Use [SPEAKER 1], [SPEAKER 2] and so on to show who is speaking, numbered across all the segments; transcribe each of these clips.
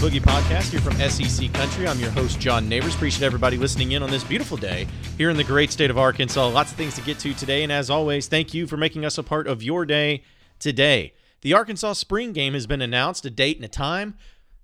[SPEAKER 1] Boogie podcast here from SEC Country. I'm your host, John Nabors. Appreciate everybody listening in on this beautiful day here in the great state of Arkansas. Lots of things to get to today. And as always, thank you for making us a part of your day today. The Arkansas spring game has been announced, a date and a time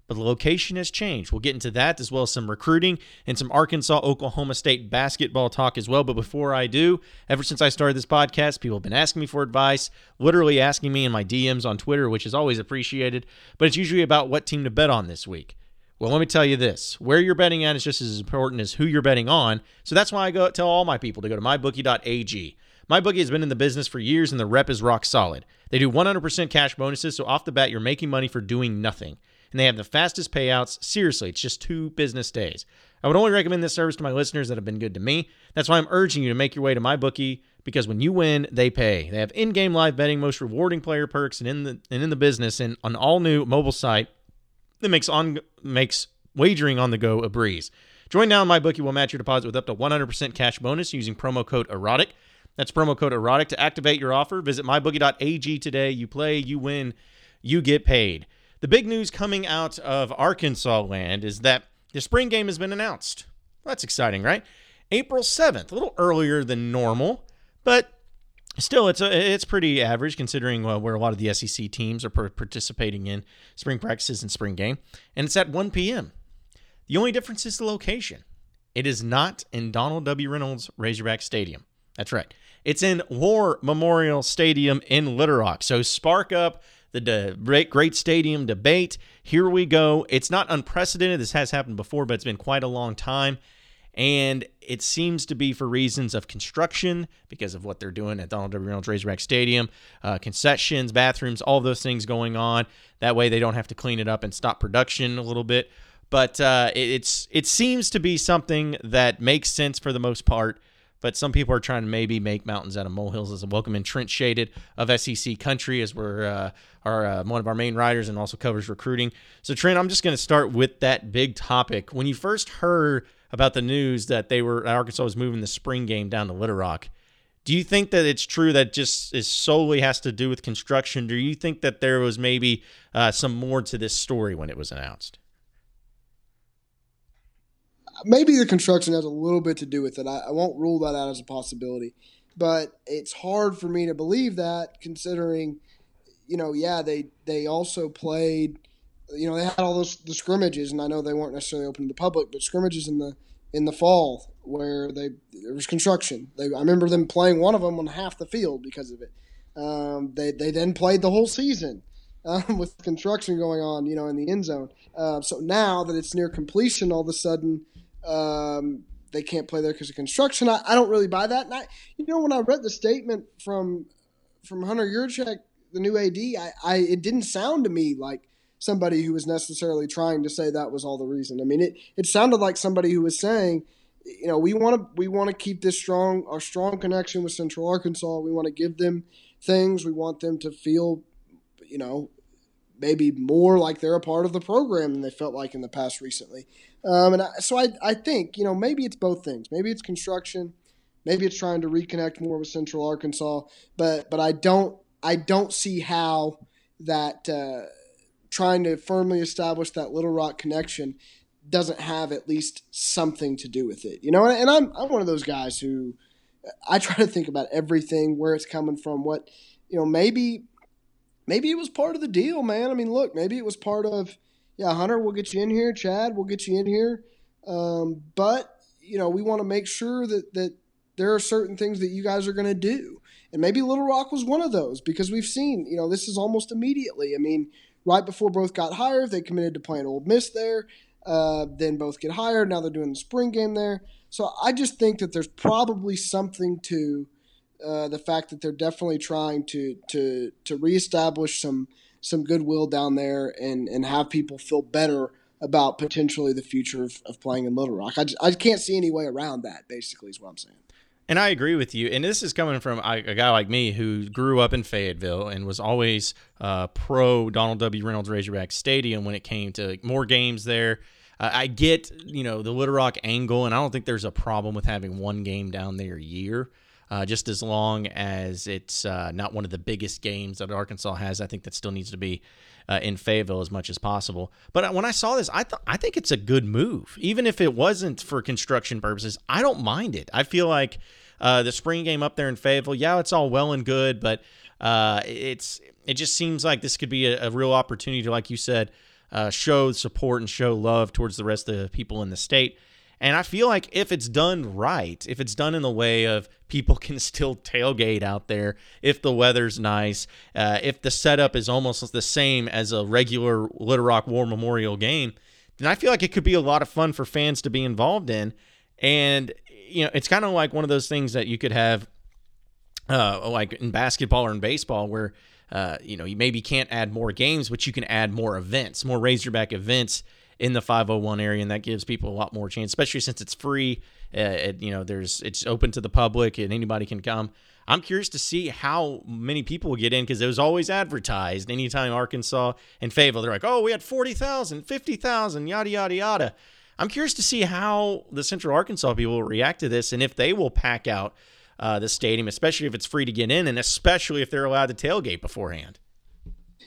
[SPEAKER 1] but the location has changed. We'll get into that as well as some recruiting and some Arkansas Oklahoma State basketball talk as well. But before I do, ever since I started this podcast, people have been asking me for advice, literally asking me in my DMs on Twitter, which is always appreciated. But it's usually about what team to bet on this week. Well, let me tell you this where you're betting at is just as important as who you're betting on. So that's why I go tell all my people to go to mybookie.ag. MyBookie has been in the business for years and the rep is rock solid. They do 100% cash bonuses, so off the bat, you're making money for doing nothing and they have the fastest payouts. Seriously, it's just two business days. I would only recommend this service to my listeners that have been good to me. That's why I'm urging you to make your way to my bookie because when you win, they pay. They have in-game live betting, most rewarding player perks, and in the and in the business, and an all-new mobile site that makes on makes wagering on the go a breeze. Join now, and my bookie will match your deposit with up to 100% cash bonus using promo code erotic. That's promo code erotic to activate your offer. Visit mybookie.ag today. You play, you win, you get paid. The big news coming out of Arkansas land is that the spring game has been announced. Well, that's exciting, right? April 7th, a little earlier than normal, but still it's a, it's pretty average considering uh, where a lot of the SEC teams are participating in spring practices and spring game, and it's at 1 p.m. The only difference is the location. It is not in Donald W. Reynolds Razorback Stadium. That's right. It's in War Memorial Stadium in Little Rock. So spark up the de- great stadium debate. Here we go. It's not unprecedented. This has happened before, but it's been quite a long time. And it seems to be for reasons of construction because of what they're doing at Donald W. Reynolds Razorback Stadium, uh, concessions, bathrooms, all those things going on. That way they don't have to clean it up and stop production a little bit. But uh, it's it seems to be something that makes sense for the most part but some people are trying to maybe make mountains out of molehills as a welcome in Trent Shadid of SEC Country as we're uh, our uh, one of our main writers and also covers recruiting. So Trent, I'm just going to start with that big topic. When you first heard about the news that they were Arkansas was moving the spring game down to Little Rock, do you think that it's true that just is solely has to do with construction? Do you think that there was maybe uh, some more to this story when it was announced?
[SPEAKER 2] Maybe the construction has a little bit to do with it. I, I, won't rule that out as a possibility, but it's hard for me to believe that considering, you know, yeah, they they also played, you know, they had all those the scrimmages, and I know they weren't necessarily open to the public, but scrimmages in the in the fall where they there was construction. They, I remember them playing one of them on half the field because of it. Um, they they then played the whole season. Um, with construction going on, you know, in the end zone. Uh, so now that it's near completion, all of a sudden, um, they can't play there because of construction. I, I, don't really buy that. And I, you know, when I read the statement from from Hunter Yurachek, the new AD, I, I it didn't sound to me like somebody who was necessarily trying to say that was all the reason. I mean, it it sounded like somebody who was saying, you know, we want to we want to keep this strong our strong connection with Central Arkansas. We want to give them things. We want them to feel, you know, maybe more like they're a part of the program than they felt like in the past recently. Um, and I, so I, I think, you know, maybe it's both things. Maybe it's construction. Maybe it's trying to reconnect more with Central Arkansas. But but I don't I don't see how that uh, trying to firmly establish that Little Rock connection doesn't have at least something to do with it. You know, and I'm I'm one of those guys who I try to think about everything, where it's coming from, what you know, maybe maybe it was part of the deal, man. I mean, look, maybe it was part of yeah, Hunter, we'll get you in here. Chad, we'll get you in here. Um, but you know, we want to make sure that that there are certain things that you guys are going to do, and maybe Little Rock was one of those because we've seen, you know, this is almost immediately. I mean, right before both got hired, they committed to playing Ole Miss there. Uh, then both get hired. Now they're doing the spring game there. So I just think that there's probably something to uh, the fact that they're definitely trying to to to reestablish some some goodwill down there and, and have people feel better about potentially the future of, of playing in Little Rock. I, just, I can't see any way around that, basically, is what I'm saying.
[SPEAKER 1] And I agree with you. And this is coming from a, guy like me who grew up in Fayetteville and was always uh, pro Donald W. Reynolds Razorback Stadium when it came to more games there. Uh, I get, you know, the Little Rock angle, and I don't think there's a problem with having one game down there a year. Uh, just as long as it's uh, not one of the biggest games that Arkansas has, I think that still needs to be uh, in Fayetteville as much as possible. But when I saw this, I thought I think it's a good move, even if it wasn't for construction purposes. I don't mind it. I feel like uh, the spring game up there in Fayetteville, yeah, it's all well and good, but uh, it's it just seems like this could be a, a real opportunity to, like you said, uh, show support and show love towards the rest of the people in the state. And I feel like if it's done right, if it's done in the way of people can still tailgate out there, if the weather's nice, uh, if the setup is almost the same as a regular Little Rock War Memorial game, then I feel like it could be a lot of fun for fans to be involved in. And, you know, it's kind of like one of those things that you could have, uh, like in basketball or in baseball, where, uh, you know, you maybe can't add more games, but you can add more events, more Razorback events in the 501 area, and that gives people a lot more chance, especially since it's free. Uh, it, you know, there's it's open to the public and anybody can come. I'm curious to see how many people will get in because it was always advertised. Anytime Arkansas and Fayetteville, they're like, oh, we had 40,000, 50,000, yada, yada, yada. I'm curious to see how the Central Arkansas people react to this and if they will pack out uh, the stadium, especially if it's free to get in and especially if they're allowed to tailgate beforehand.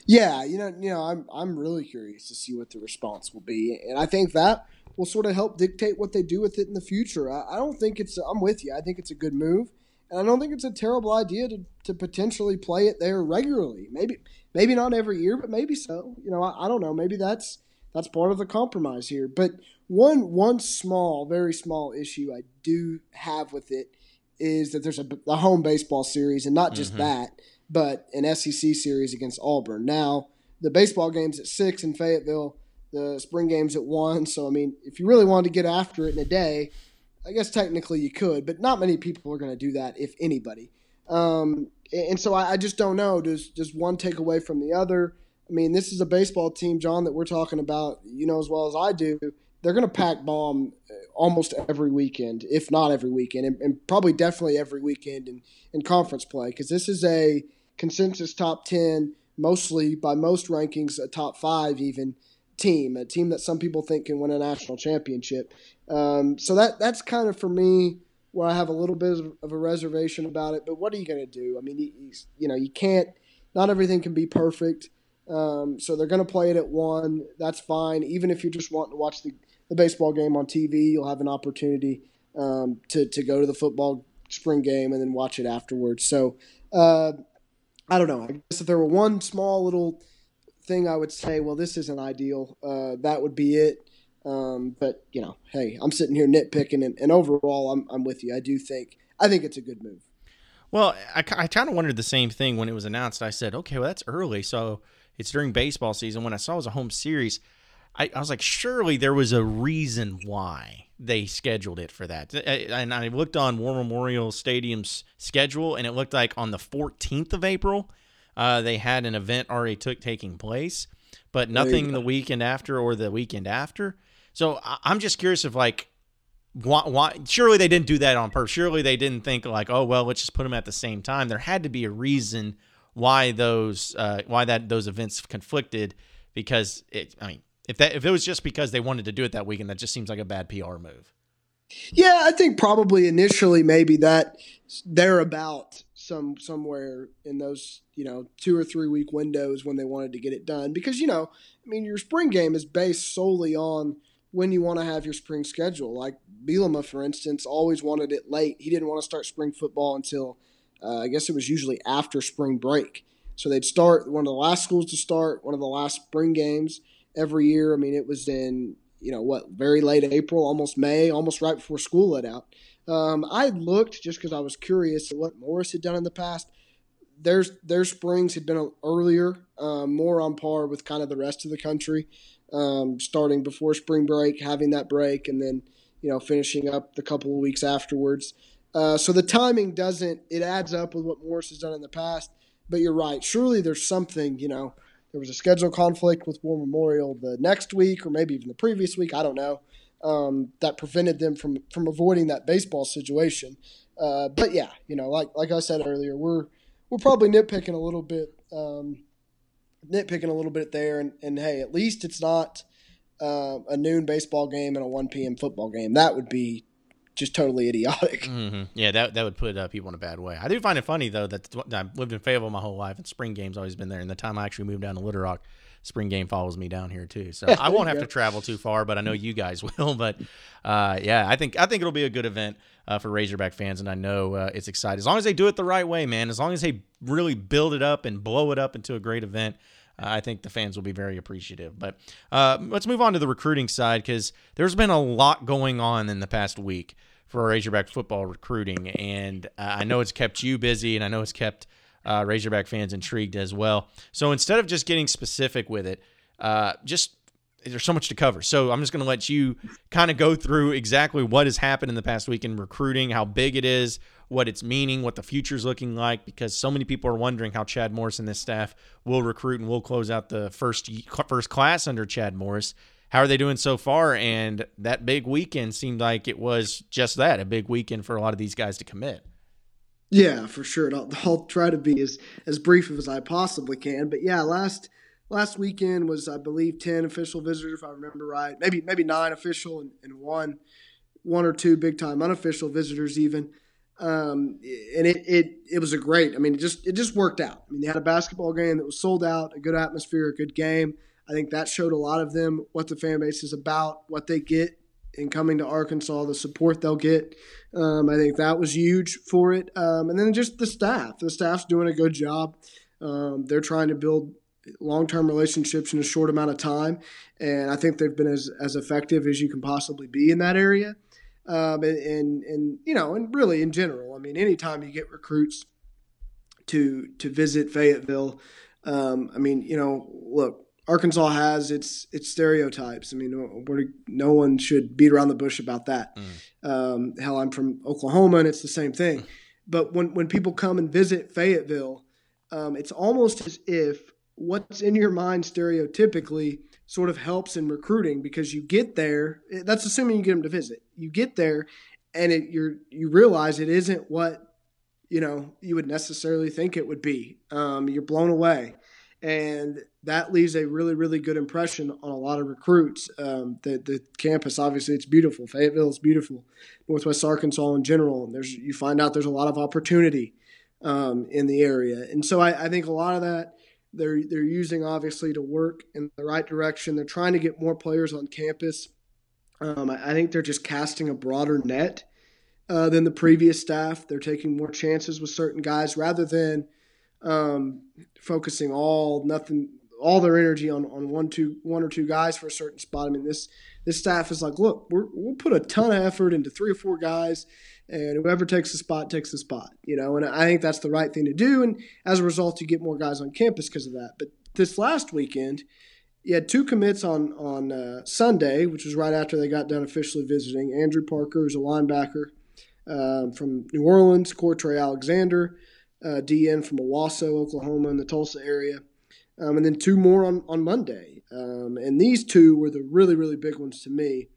[SPEAKER 2] Yeah, you know, you know, I'm I'm really curious to see what the response will be, and I think that will sort of help dictate what they do with it in the future. I, I don't think it's. I'm with you. I think it's a good move, and I don't think it's a terrible idea to, to potentially play it there regularly. Maybe maybe not every year, but maybe so. You know, I, I don't know. Maybe that's that's part of the compromise here. But one one small, very small issue I do have with it is that there's a, a home baseball series, and not just mm-hmm. that but an SEC series against Auburn. Now, the baseball game's at six in Fayetteville, the spring game's at one. So, I mean, if you really wanted to get after it in a day, I guess technically you could, but not many people are going to do that, if anybody. Um, and so I, I, just don't know. Does does one take away from the other? I mean, this is a baseball team, John, that we're talking about. You know as well as I do. They're going to pack Baum uh, almost every weekend, if not every weekend, and, and probably definitely every weekend in, in conference play, because this is a consensus top 10, mostly by most rankings, a top five even team, a team that some people think can win a national championship. Um, so that that's kind of for me where I have a little bit of a reservation about it. But what are you going to do? I mean, you know, you can't. Not everything can be perfect. Um, so they're going to play it at one. That's fine. Even if you're just wanting to watch the, the baseball game on TV, you'll have an opportunity um, to to go to the football spring game and then watch it afterwards. So uh, I don't know. I guess if there were one small little thing I would say, well, this isn't ideal, uh, that would be it. Um, but you know, hey, I'm sitting here nitpicking, and, and, overall, I'm I'm with you. I do think I think it's a good move.
[SPEAKER 1] Well, I, I kind of wondered the same thing when it was announced. I said, okay, well, that's early, so it's during baseball season. When I saw it was a home series, I, I was like, surely there was a reason why they scheduled it for that. And I looked on War Memorial Stadium's schedule, and it looked like on the 14th of April, uh, they had an event already took taking place, but nothing the weekend after or the weekend after. So I'm just curious if like why, why surely they didn't do that on purpose. Surely they didn't think like, oh well, let's just put them at the same time. There had to be a reason why those uh, why that those events conflicted because it. I mean, if that if it was just because they wanted to do it that weekend, that just seems like a bad PR move.
[SPEAKER 2] Yeah, I think probably initially maybe that they're about some somewhere in those you know two or three week windows when they wanted to get it done because you know I mean your spring game is based solely on when you want to have your spring schedule. Like Bielema, for instance, always wanted it late. He didn't want to start spring football until uh, I guess it was usually after spring break. So they'd start one of the last schools to start, one of the last spring games every year. I mean, it was in you know what, very late April, almost May, almost right before school let out. Um, I looked just because I was curious at what Morris had done in the past. Their their springs had been earlier, um, more on par with kind of the rest of the country, um, starting before spring break, having that break, and then you know finishing up the couple of weeks afterwards. Uh, so the timing doesn't it adds up with what Morris has done in the past. But you're right. Surely there's something you know there was a schedule conflict with War Memorial the next week, or maybe even the previous week. I don't know. Um, that prevented them from from avoiding that baseball situation. Uh, but yeah, you know, like like I said earlier, we're we're probably nitpicking a little bit, um, nitpicking a little bit there. And, and hey, at least it's not uh, a noon baseball game and a 1 p.m. football game. That would be just totally idiotic.
[SPEAKER 1] Mm-hmm. Yeah, that that would put uh, people in a bad way. I do find it funny though that I've lived in Fayetteville my whole life, and spring game's always been there. And the time I actually moved down to Little Rock, spring game follows me down here too. So I won't have go. to travel too far, but I know you guys will. But uh, yeah, I think I think it'll be a good event uh, for Razorback fans, and I know uh, it's exciting as long as they do it the right way, man. As long as they really build it up and blow it up into a great event. Uh, I think the fans will be very appreciative. But uh, let's move on to the recruiting side because there's been a lot going on in the past week for Razorback football recruiting, and uh, I know it's kept you busy, and I know it's kept uh, Razorback fans intrigued as well. So instead of just getting specific with it, uh, just there's so much to cover. So I'm just going to let you kind of go through exactly what has happened in the past week in recruiting, how big it is, what it's meaning, what the future is looking like, because so many people are wondering how Chad Morris and this staff will recruit and will close out the first first class under Chad Morris. How are they doing so far? And that big weekend seemed like it was just that a big weekend for a lot of these guys to commit.
[SPEAKER 2] Yeah, for sure. I'll, I'll try to be as as brief as I possibly can. But yeah, last last weekend was I believe ten official visitors, if I remember right. Maybe maybe nine official and, and one one or two big time unofficial visitors even. Um, and it, it it was a great. I mean, it just it just worked out. I mean, they had a basketball game that was sold out, a good atmosphere, a good game. I think that showed a lot of them what the fan base is about, what they get in coming to Arkansas, the support they'll get. Um, I think that was huge for it. Um, and then just the staff. The staff's doing a good job. Um, they're trying to build long-term relationships in a short amount of time, and I think they've been as, as effective as you can possibly be in that area. Um, and, and, and you know, and really in general, I mean, anytime you get recruits to to visit Fayetteville, um, I mean, you know, look, Arkansas has its its stereotypes. I mean, no one should beat around the bush about that. Mm. Um, hell, I'm from Oklahoma, and it's the same thing. But when when people come and visit Fayetteville, um, it's almost as if what's in your mind stereotypically sort of helps in recruiting because you get there. That's assuming you get them to visit. You get there, and it, you're you realize it isn't what you know you would necessarily think it would be. Um, you're blown away and that leaves a really really good impression on a lot of recruits. Um, the the campus obviously it's beautiful. Fayetteville is beautiful. Northwest Arkansas in general, and there's you find out there's a lot of opportunity um, in the area, and so I, I think a lot of that they're they're using obviously to work in the right direction. They're trying to get more players on campus. Um, I, I, think they're just casting a broader net uh, than the previous staff. They're taking more chances with certain guys rather than um, focusing all nothing all their energy on, on one two one or two guys for a certain spot. I mean this this staff is like, look, we will put a ton of effort into three or four guys, and whoever takes the spot takes the spot. You know, and I think that's the right thing to do. And as a result, you get more guys on campus because of that. But this last weekend, you had two commits on on uh, Sunday, which was right after they got done officially visiting. Andrew Parker, who's a linebacker um, from New Orleans, Cortrey Alexander uh, DN from Owasso, Oklahoma, in the Tulsa area, um, and then two more on on Monday. Um, and these two were the really really big ones to me.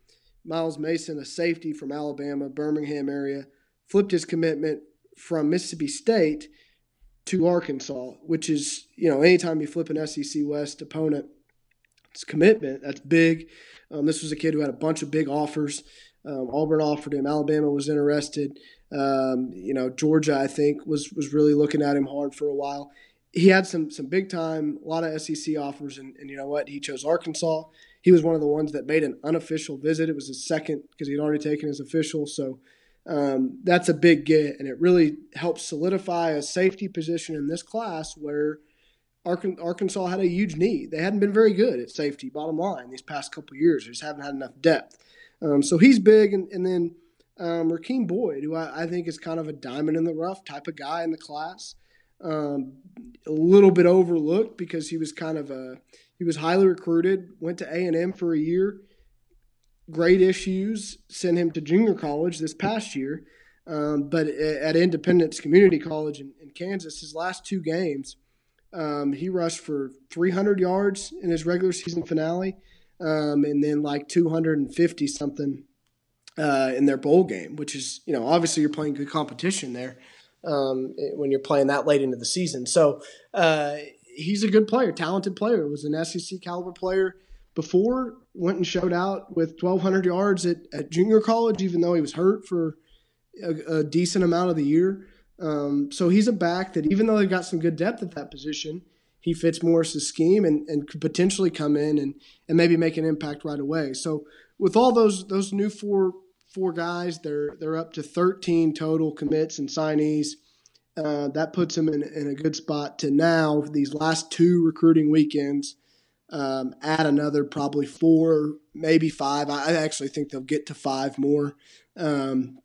[SPEAKER 2] Miles Mason, a safety from Alabama, Birmingham area, flipped his commitment from Mississippi State to Arkansas, which is you know anytime you flip an SEC West opponent, it's commitment. That's big. Um, this was a kid who had a bunch of big offers. Um, Auburn offered him. Alabama was interested. Um, you know, Georgia, I think, was was really looking at him hard for a while. He had some some big time, a lot of SEC offers, and, and you know what? He chose Arkansas. He was one of the ones that made an unofficial visit. It was his second because he'd already taken his official. So um, that's a big get, and it really helps solidify a safety position in this class where Arkansas had a huge need. They hadn't been very good at safety, bottom line, these past couple years. They just haven't had enough depth. Um, so he's big, and, and then um, Rakeem Boyd, who I, I, think is kind of a diamond in the rough type of guy in the class. Um, a little bit overlooked because he was kind of a he was highly recruited. Went to A and M for a year. Great issues sent him to junior college this past year, um, but at Independence Community College in, in Kansas, his last two games, um, he rushed for 300 yards in his regular season finale, um, and then like 250 something uh, in their bowl game, which is, you know, obviously you're playing good competition there um, when you're playing that late into the season. So uh, he's a good player, talented player. Was an SEC caliber player before, went and showed out with 1,200 yards at, at junior college, even though he was hurt for a, a decent amount of the year. Um, so he's a back that, even though they've got some good depth at that position, he fits Morris's scheme and, and could potentially come in and, and maybe make an impact right away. So with all those those new four four guys, they're they're up to 13 total commits and signees. Uh, that puts them in, in a good spot to now these last two recruiting weekends um, add another probably four, maybe five. I, actually think they'll get to five more um,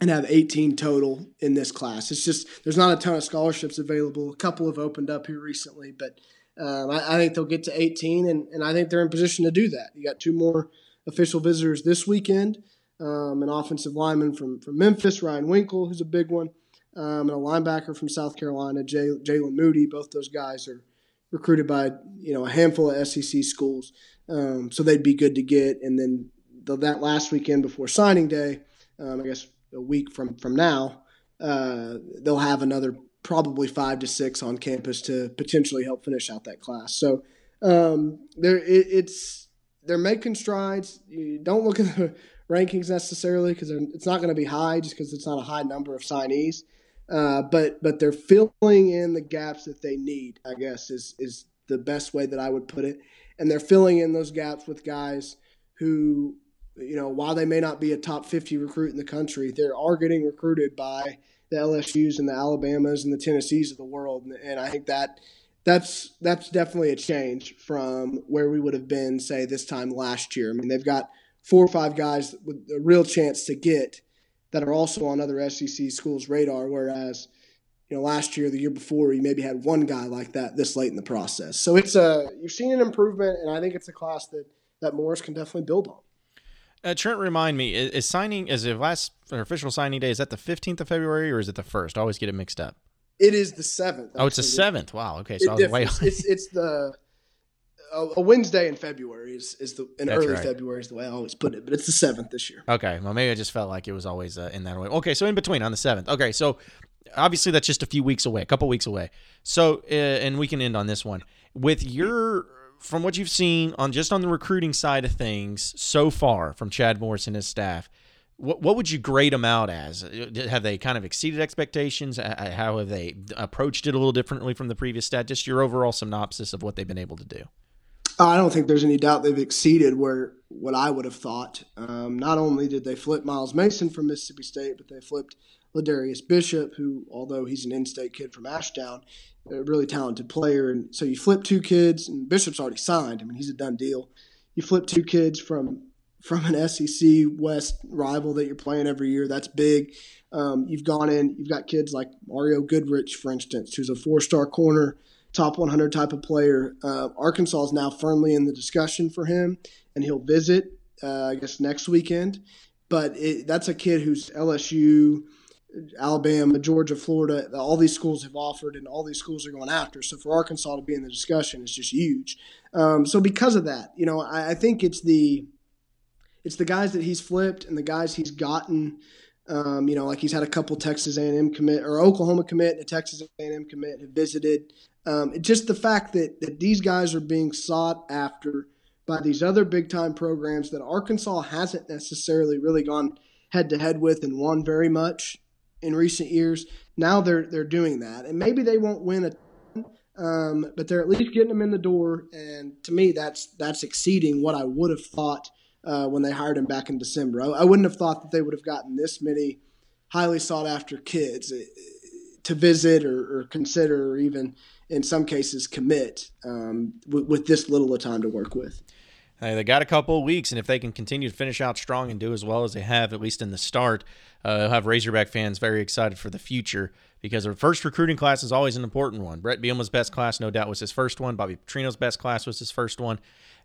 [SPEAKER 2] and have 18 total in this class. It's just there's not a ton of scholarships available. A couple have opened up here recently, but um, I, I, think they'll get to 18, and, and I think they're in position to do that. You got two more official visitors this weekend, um, an offensive lineman from, from Memphis, Ryan Winkel, who's a big one, um, and a linebacker from South Carolina, Jalen Moody. Both those guys are recruited by you know a handful of SEC schools, um, so they'd be good to get. And then the, that last weekend before signing day, um, I guess a week from from now, uh, they'll have another probably five to six on campus to potentially help finish out that class. So um, there it, it's they're making strides. You don't look at the rankings necessarily because it's not going to be high just because it's not a high number of signees. Uh, but but they're filling in the gaps that they need. I guess is is the best way that I would put it. And they're filling in those gaps with guys who, you know, while they may not be a top 50 recruit in the country, they are getting recruited by the LSU's and the Alabamas and the Tennessees of the world. And, and I think that that's that's definitely a change from where we would have been, say, this time last year. I mean, they've got four or five guys with a real chance to get that are also on other SEC schools' radar. Whereas, you know, last year, the year before, you maybe had one guy like that this late in the process. So it's a you've seen an improvement, and I think it's a class that that Morris can definitely build on.
[SPEAKER 1] Uh, Trent, remind me, is, is signing is it last official signing day? Is that the fifteenth of February or is it the first? I always get it mixed up.
[SPEAKER 2] It is the seventh.
[SPEAKER 1] Oh, it's the seventh. Wow. Okay, so
[SPEAKER 2] it I was way. It's it's the a, Wednesday in February is, is the in That's early right. February is the way I always put it, but it's the seventh this year.
[SPEAKER 1] Okay, well maybe I just felt like it was always uh, in that way. Okay, so in between on the seventh. Okay, so obviously that's just a few weeks away, a couple weeks away. So uh, and we can end on this one with your from what you've seen on just on the recruiting side of things so far from Chad Morris and his staff. What, what would you grade them out as? Have they kind of exceeded expectations? How have they approached it a little differently from the previous stat? Just your overall synopsis of what they've been able to do.
[SPEAKER 2] I don't think there's any doubt they've exceeded where what I would have thought. Um, not only did they flip Miles Mason from Mississippi State, but they flipped Ladarius Bishop, who, although he's an in-state kid from Ashdown, a really talented player. And so you flip two kids, and Bishop's already signed. I mean, he's a done deal. You flip two kids from from an SEC West rival that you're playing every year. That's big. Um, you've gone in. You've got kids like Mario Goodrich, for instance, who's a four-star corner top 100 type of player. Uh, Arkansas is now firmly in the discussion for him, and he'll visit, uh, I guess, next weekend. But it, that's a kid who's LSU, Alabama, Georgia, Florida, all these schools have offered, and all these schools are going after. So for Arkansas to be in the discussion is just huge. Um, so because of that, you know, I, I think it's the it's the guys that he's flipped and the guys he's gotten um, you know, like he's had a couple Texas A&M commit or Oklahoma commit and a Texas A&M commit have visited. Um, just the fact that, that these guys are being sought after by these other big time programs that Arkansas hasn't necessarily really gone head to head with and won very much in recent years. Now they're they're doing that, and maybe they won't win a, um, but they're at least getting them in the door. And to me, that's that's exceeding what I would have thought uh, when they hired him back in December. I, I, wouldn't have thought that they would have gotten this many highly sought after kids uh, to visit or, or consider, or even in some cases commit um, with, with this little of time to work with.
[SPEAKER 1] Hey, they got a couple of weeks, and if they can continue to finish out strong and do as well as they have, at least in the start, uh, they'll have Razorback fans very excited for the future because their first recruiting class is always an important one. Bret Bielema's best class, no doubt, was his first one. Bobby Petrino's best class was his first one.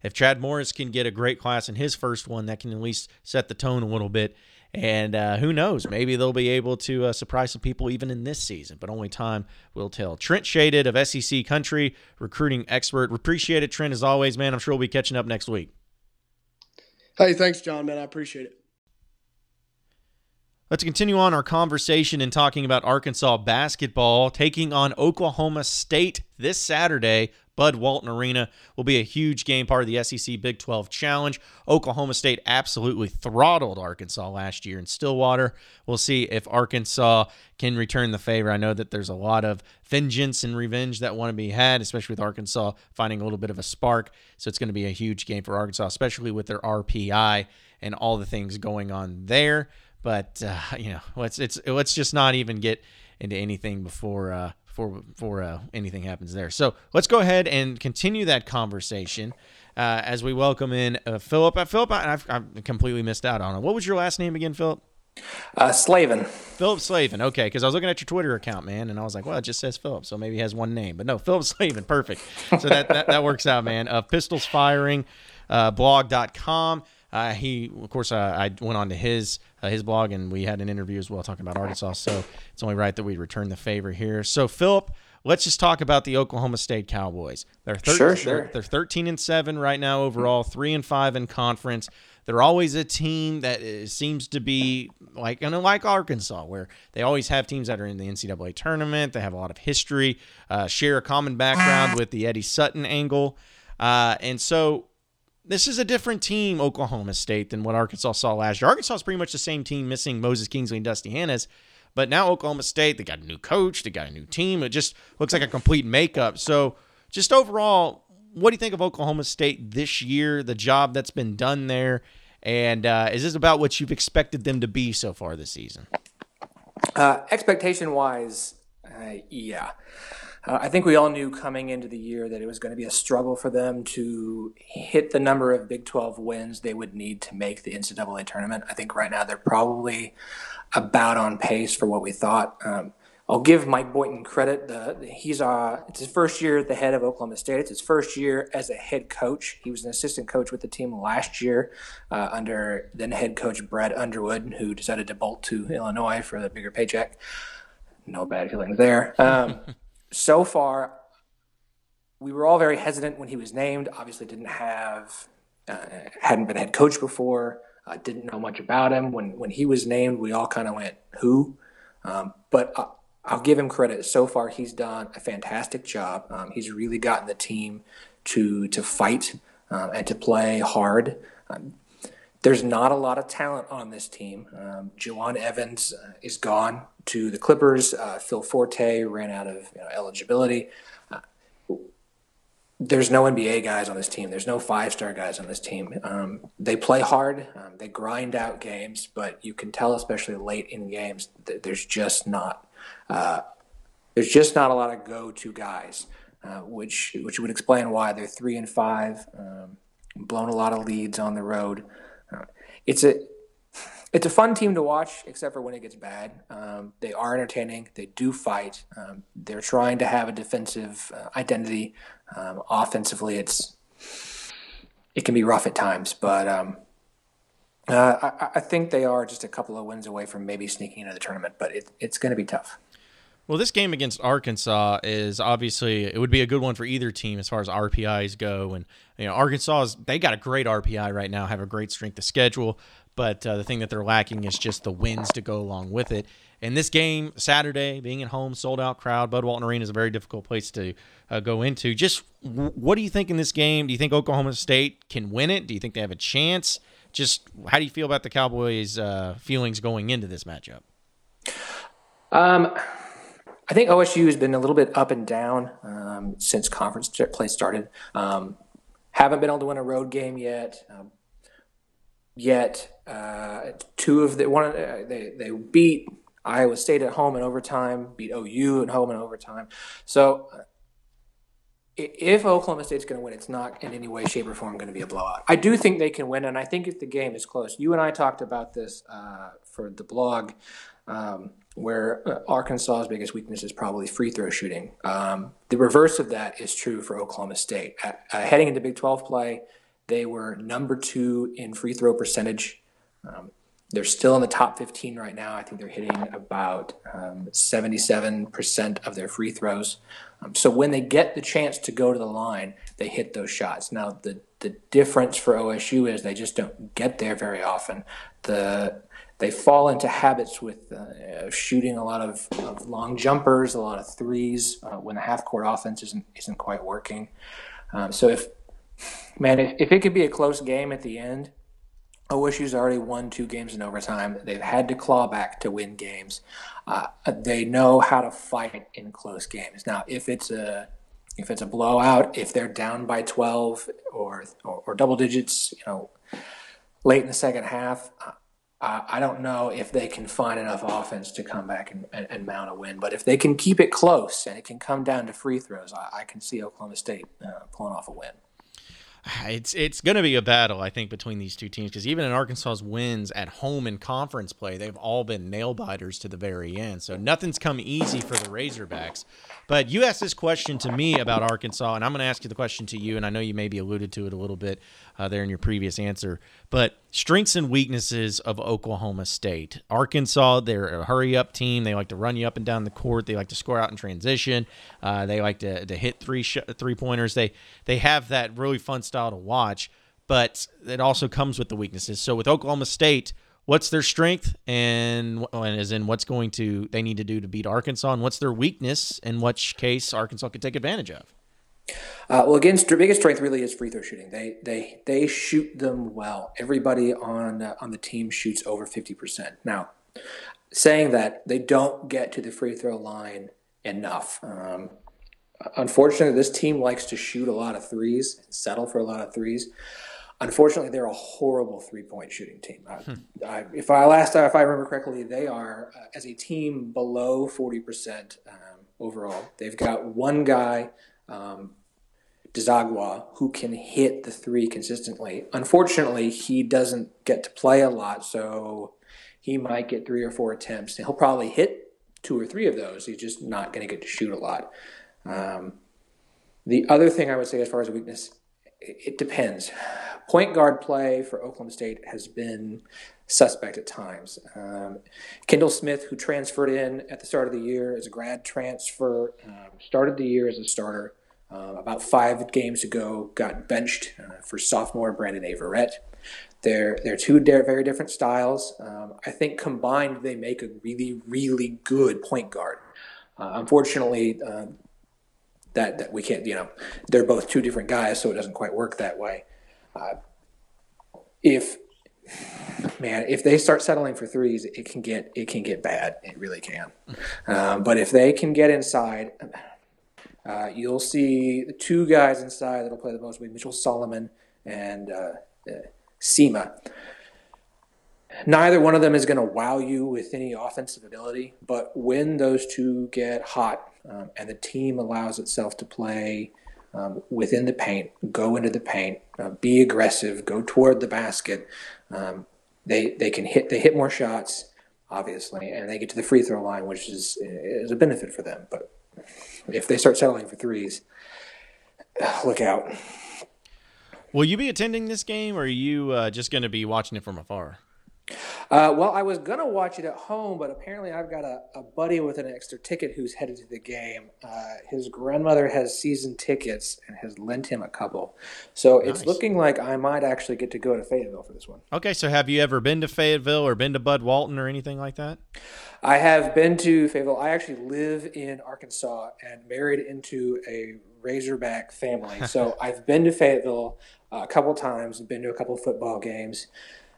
[SPEAKER 1] If Chad Morris can get a great class in his first one, that can at least set the tone a little bit. And uh, who knows? Maybe they'll be able to uh, surprise some people even in this season, but only time will tell. Trent Shadid of SEC Country, recruiting expert. Appreciate it, Trent, as always, man. I'm sure we'll be catching up next week.
[SPEAKER 2] Hey, thanks, John, man. I appreciate it.
[SPEAKER 1] Let's continue on our conversation and talking about Arkansas basketball taking on Oklahoma State this Saturday Bud Walton Arena will be a huge game, part of the SEC Big 12 Challenge. Oklahoma State absolutely throttled Arkansas last year in Stillwater. We'll see if Arkansas can return the favor. I know that there's a lot of vengeance and revenge that want to be had, especially with Arkansas finding a little bit of a spark. So it's going to be a huge game for Arkansas, especially with their RPI and all the things going on there. But uh, you know, let's it's let's just not even get into anything before uh, before before uh, anything happens there. So let's go ahead and continue that conversation uh, as we welcome in uh, Phillip. Uh, Phillip, I, I've, I've completely missed out on it. What was your last name again, Phillip?
[SPEAKER 3] Uh, Slavin.
[SPEAKER 1] Phillip Slavin. Okay, because I was looking at your Twitter account, man, and I was like, well, it just says Phillip, so maybe he has one name. But no, Phillip Slavin. Perfect. So that, that, that works out, man. Of Pistols Firing, uh, blog.com. Uh, he, of course, uh, I went on to his uh, his blog, and we had an interview as well talking about Arkansas. So it's only right that we return the favor here. So Phillip, let's just talk about the Oklahoma State Cowboys. They're thir-
[SPEAKER 3] sure, sure.
[SPEAKER 1] They're, they're thirteen and seven right now overall, three and five in conference. They're always a team that is, seems to be like, and like Arkansas, where they always have teams that are in the NCAA tournament. They have a lot of history, uh, share a common background with the Eddie Sutton angle, uh, and so this is a different team, Oklahoma State, than what Arkansas saw last year. Arkansas is pretty much the same team, missing Moses Kingsley and Dusty Hannahs. But now Oklahoma State, they got a new coach, they got a new team. It just looks like a complete makeup. So, just overall, what do you think of Oklahoma State this year? The job that's been done there, and uh, is this about what you've expected them to be so far this season?
[SPEAKER 3] Uh, expectation wise, uh, yeah. Uh, I think we all knew coming into the year that it was going to be a struggle for them to hit the number of Big 12 wins they would need to make the NCAA tournament. I think right now they're probably about on pace for what we thought. Um, I'll give Mike Boynton credit. The, he's uh, it's his first year at the head of Oklahoma State. It's his first year as a head coach. He was an assistant coach with the team last year uh, under then head coach Brad Underwood, who decided to bolt to Illinois for the bigger paycheck. No bad feelings there. Um, so far, we were all very hesitant when he was named. Obviously, didn't have uh, hadn't been head coach before. Uh, didn't know much about him. When when he was named, we all kind of went, "Who?" Um, but uh, I'll give him credit. So far, he's done a fantastic job. Um, he's really gotten the team to to fight um, and to play hard. Um, there's not a lot of talent on this team. Um, Jawun Evans uh, is gone to the Clippers. Uh, Phil Forte ran out of you know, eligibility. Uh, there's no NBA guys on this team. There's no five star guys on this team. Um, they play hard. Um, they grind out games, but you can tell, especially late in games, that there's just not uh, there's just not a lot of go to guys, uh, which which would explain why they're three and five, um, blown a lot of leads on the road it's a it's a fun team to watch, except for when it gets bad. Um, they are entertaining. They do fight. Um, they're trying to have a defensive uh, identity. Um, offensively, it's it can be rough at times, but um, uh, I, I, think they are just a couple of wins away from maybe sneaking into the tournament. But it, it's going to be tough.
[SPEAKER 1] Well, this game against Arkansas is obviously it would be a good one for either team as far as RPIs go. And you know, Arkansas is they got a great RPI right now, have a great strength of schedule, but uh, the thing that they're lacking is just the wins to go along with it. And this game Saturday, being at home, sold out crowd, Bud Walton Arena is a very difficult place to uh, go into. Just w- what do you think in this game? Do you think Oklahoma State can win it? Do you think they have a chance? Just how do you feel about the Cowboys' uh, feelings going into this matchup?
[SPEAKER 3] Um. I think OSU has been a little bit up and down um, since conference play started. Um, haven't been able to win a road game yet. Um, yet uh, two of the one uh, they they beat Iowa State at home in overtime, beat OU at home in overtime. So uh, if Oklahoma State's going to win, it's not in any way, shape, or form going to be a blowout. I do think they can win, and I think if the game is close, you and I talked about this uh, for the blog. Um, where uh, Arkansas's biggest weakness is probably free throw shooting. Um, the reverse of that is true for Oklahoma State. Uh, heading into Big 12 play, they were number two in free throw percentage. Um, they're still in the top 15 right now. I think they're hitting about um, 77% of their free throws. Um, so when they get the chance to go to the line, they hit those shots. Now, the, the difference for OSU is they just don't get there very often. The they fall into habits with uh, shooting a lot of, of, long jumpers, a lot of threes uh, when the half court offense isn't isn't quite working. Um, so if man, if, if it could be a close game at the end, OSU's already won two games in overtime. They've had to claw back to win games. Uh, they know how to fight in close games. Now, if it's a if it's a blowout, if they're down by 12 or, or, or double digits, you know, late in the second half, uh, I don't know if they can find enough offense to come back and, and, and, mount a win. But if they can keep it close and it can come down to free throws, I, I can see Oklahoma State uh, pulling off a win.
[SPEAKER 1] It's it's going to be a battle, I think, between these two teams because even in Arkansas's wins at home in conference play, they've all been nail biters to the very end. So nothing's come easy for the Razorbacks. But you asked this question to me about Arkansas, and I'm going to ask you the question to you, and I know you maybe alluded to it a little bit uh, there in your previous answer. But strengths and weaknesses of Oklahoma State. Arkansas, they're a hurry up team. They like to run you up and down the court. They like to score out in transition. Uh, they like to, to hit three sh- three pointers. They they have that really fun style to watch, but it also comes with the weaknesses. So with Oklahoma State, what's their strength and, and as in what's going to they need to do to beat Arkansas and what's their weakness in which case Arkansas could take advantage of?
[SPEAKER 3] Uh, well, again, the biggest strength really is free throw shooting. They they they shoot them well. Everybody on uh, on the team shoots over fifty percent. Now, saying that they don't get to the free throw line enough. Um, unfortunately, this team likes to shoot a lot of threes and settle for a lot of threes. Unfortunately, they're a horrible three point shooting team. Hmm. I, if I last if I remember correctly, they are uh, as a team below forty percent um, overall. They've got one guy um, Dziagwa, who can hit the three consistently. Unfortunately, he doesn't get to play a lot, so he might get three or four attempts. He'll probably hit two or three of those. He's just not going to get to shoot a lot. Um, the other thing I would say, as far as weakness, it depends. Point guard play for Oklahoma State has been suspect at times. Um, Kendall Smith, who transferred in at the start of the year as a grad transfer, um, started the year as a starter. Uh, about five games ago, got benched uh, for sophomore Brandon Averette. They're they're two very different styles. Um, I think combined they make a really really good point guard. Uh, unfortunately, um, that that we can't you know they're both two different guys, so it doesn't quite work that way. Uh, if man, if they start settling for threes, it can get it can get bad. It really can. Um, but if they can get inside, uh, you'll see the two guys inside that'll play the most with Mitchell Solomon and uh, uh, Sima. Neither one of them is going to wow you with any offensive ability, but when those two get hot um, and the team allows itself to play um, within the paint, go into the paint, uh, be aggressive, go toward the basket, um, they they can hit they hit more shots, obviously, and they get to the free throw line, which is is a benefit for them. But if they start settling for threes, look out.
[SPEAKER 1] Will you be attending this game, or are you uh, just going to be watching it from afar?
[SPEAKER 3] Uh, well, I was gonna watch it at home, but apparently I've got a, a buddy with an extra ticket who's headed to the game. Uh, his grandmother has season tickets and has lent him a couple, so nice. it's looking like I might actually get to go to Fayetteville for this one.
[SPEAKER 1] Okay, so have you ever been to Fayetteville or been to Bud Walton or anything like that?
[SPEAKER 3] I have been to Fayetteville. I actually live in Arkansas and married into a Razorback family, so I've been to Fayetteville a couple times. And been to a couple football games.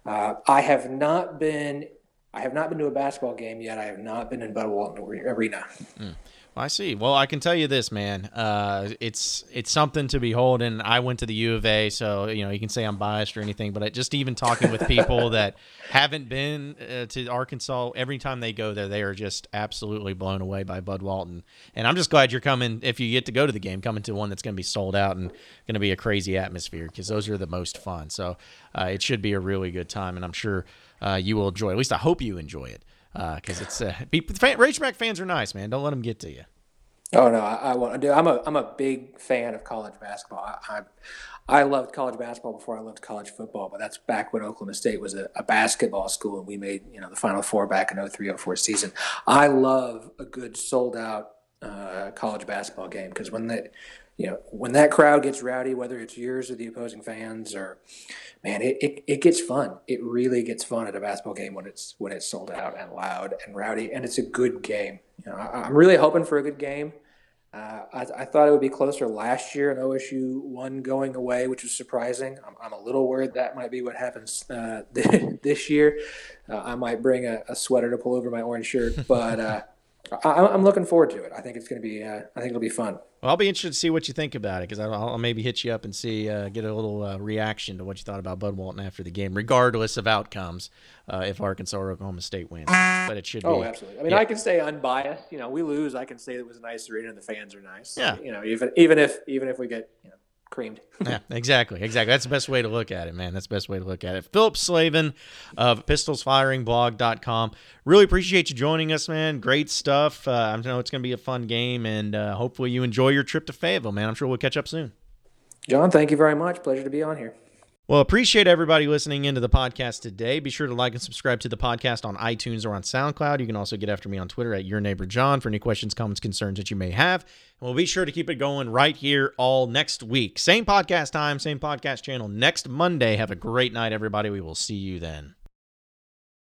[SPEAKER 3] Uh, I have not been. I have not been to a basketball game yet. I have not been in Bud Walton Arena.
[SPEAKER 1] Mm. I see. Well, I can tell you this, man. Uh, it's it's something to behold. And I went to the U of A, so you know you can say I'm biased or anything, but I, just even talking with people that haven't been uh, to Arkansas, every time they go there, they are just absolutely blown away by Bud Walton. And I'm just glad you're coming. If you get to go to the game, coming to one that's going to be sold out and going to be a crazy atmosphere because those are the most fun. So uh, it should be a really good time, and I'm sure uh, you will enjoy. At least I hope you enjoy it because uh, it's uh, be, fan, Razorback fans are nice, man. Don't let them get to you.
[SPEAKER 3] Oh no, I, I want to do. I'm a I'm a big fan of college basketball. I, I, I loved college basketball before I loved college football, but that's back when Oklahoma State was a, a basketball school and we made you know the Final Four back in 03, 04 season. I love a good sold out uh, college basketball game because when that you know when that crowd gets rowdy, whether it's yours or the opposing fans, or man, it, it, it gets fun. It really gets fun at a basketball game when it's when it's sold out and loud and rowdy, and it's a good game. You know, I, I'm really hoping for a good game. Uh, I, I, thought it would be closer last year, and OSU won going away, which was surprising. I'm, I'm, a little worried that might be what happens uh, this year. Uh, I might bring a, a, sweater to pull over my orange shirt, but uh, I, am looking forward to it. I think it's going to be. Uh, I think it'll be fun.
[SPEAKER 1] Well, I'll be interested to see what you think about it because I'll, I'll, maybe hit you up and see, uh, get a little uh, reaction to what you thought about Bud Walton after the game, regardless of outcomes. Uh, if Arkansas or Oklahoma State wins, but it should.
[SPEAKER 3] Oh,
[SPEAKER 1] be,
[SPEAKER 3] absolutely. I mean, yeah. I can stay unbiased. You know, we lose, I can say it was a nice arena and the fans are nice. Yeah. You know, even even if even if we get you know creamed.
[SPEAKER 1] yeah, exactly, exactly. That's the best way to look at it, man. That's the best way to look at it. Phillip Slavin of pistolsfiringblog.com. Really appreciate you joining us, man. Great stuff. Uh, I know it's going to be a fun game, and uh, hopefully you enjoy your trip to Fayetteville, man. I'm sure we'll catch up soon.
[SPEAKER 3] John, thank you very much. Pleasure to be on here.
[SPEAKER 1] Well, appreciate everybody listening into the podcast today. Be sure to like and subscribe to the podcast on iTunes or on SoundCloud. You can also get after me on Twitter at your neighbor John for any questions, comments, concerns that you may have. And we'll be sure to keep it going right here all next week. Same podcast time, same podcast channel next Monday. Have a great night, everybody. We will see you then.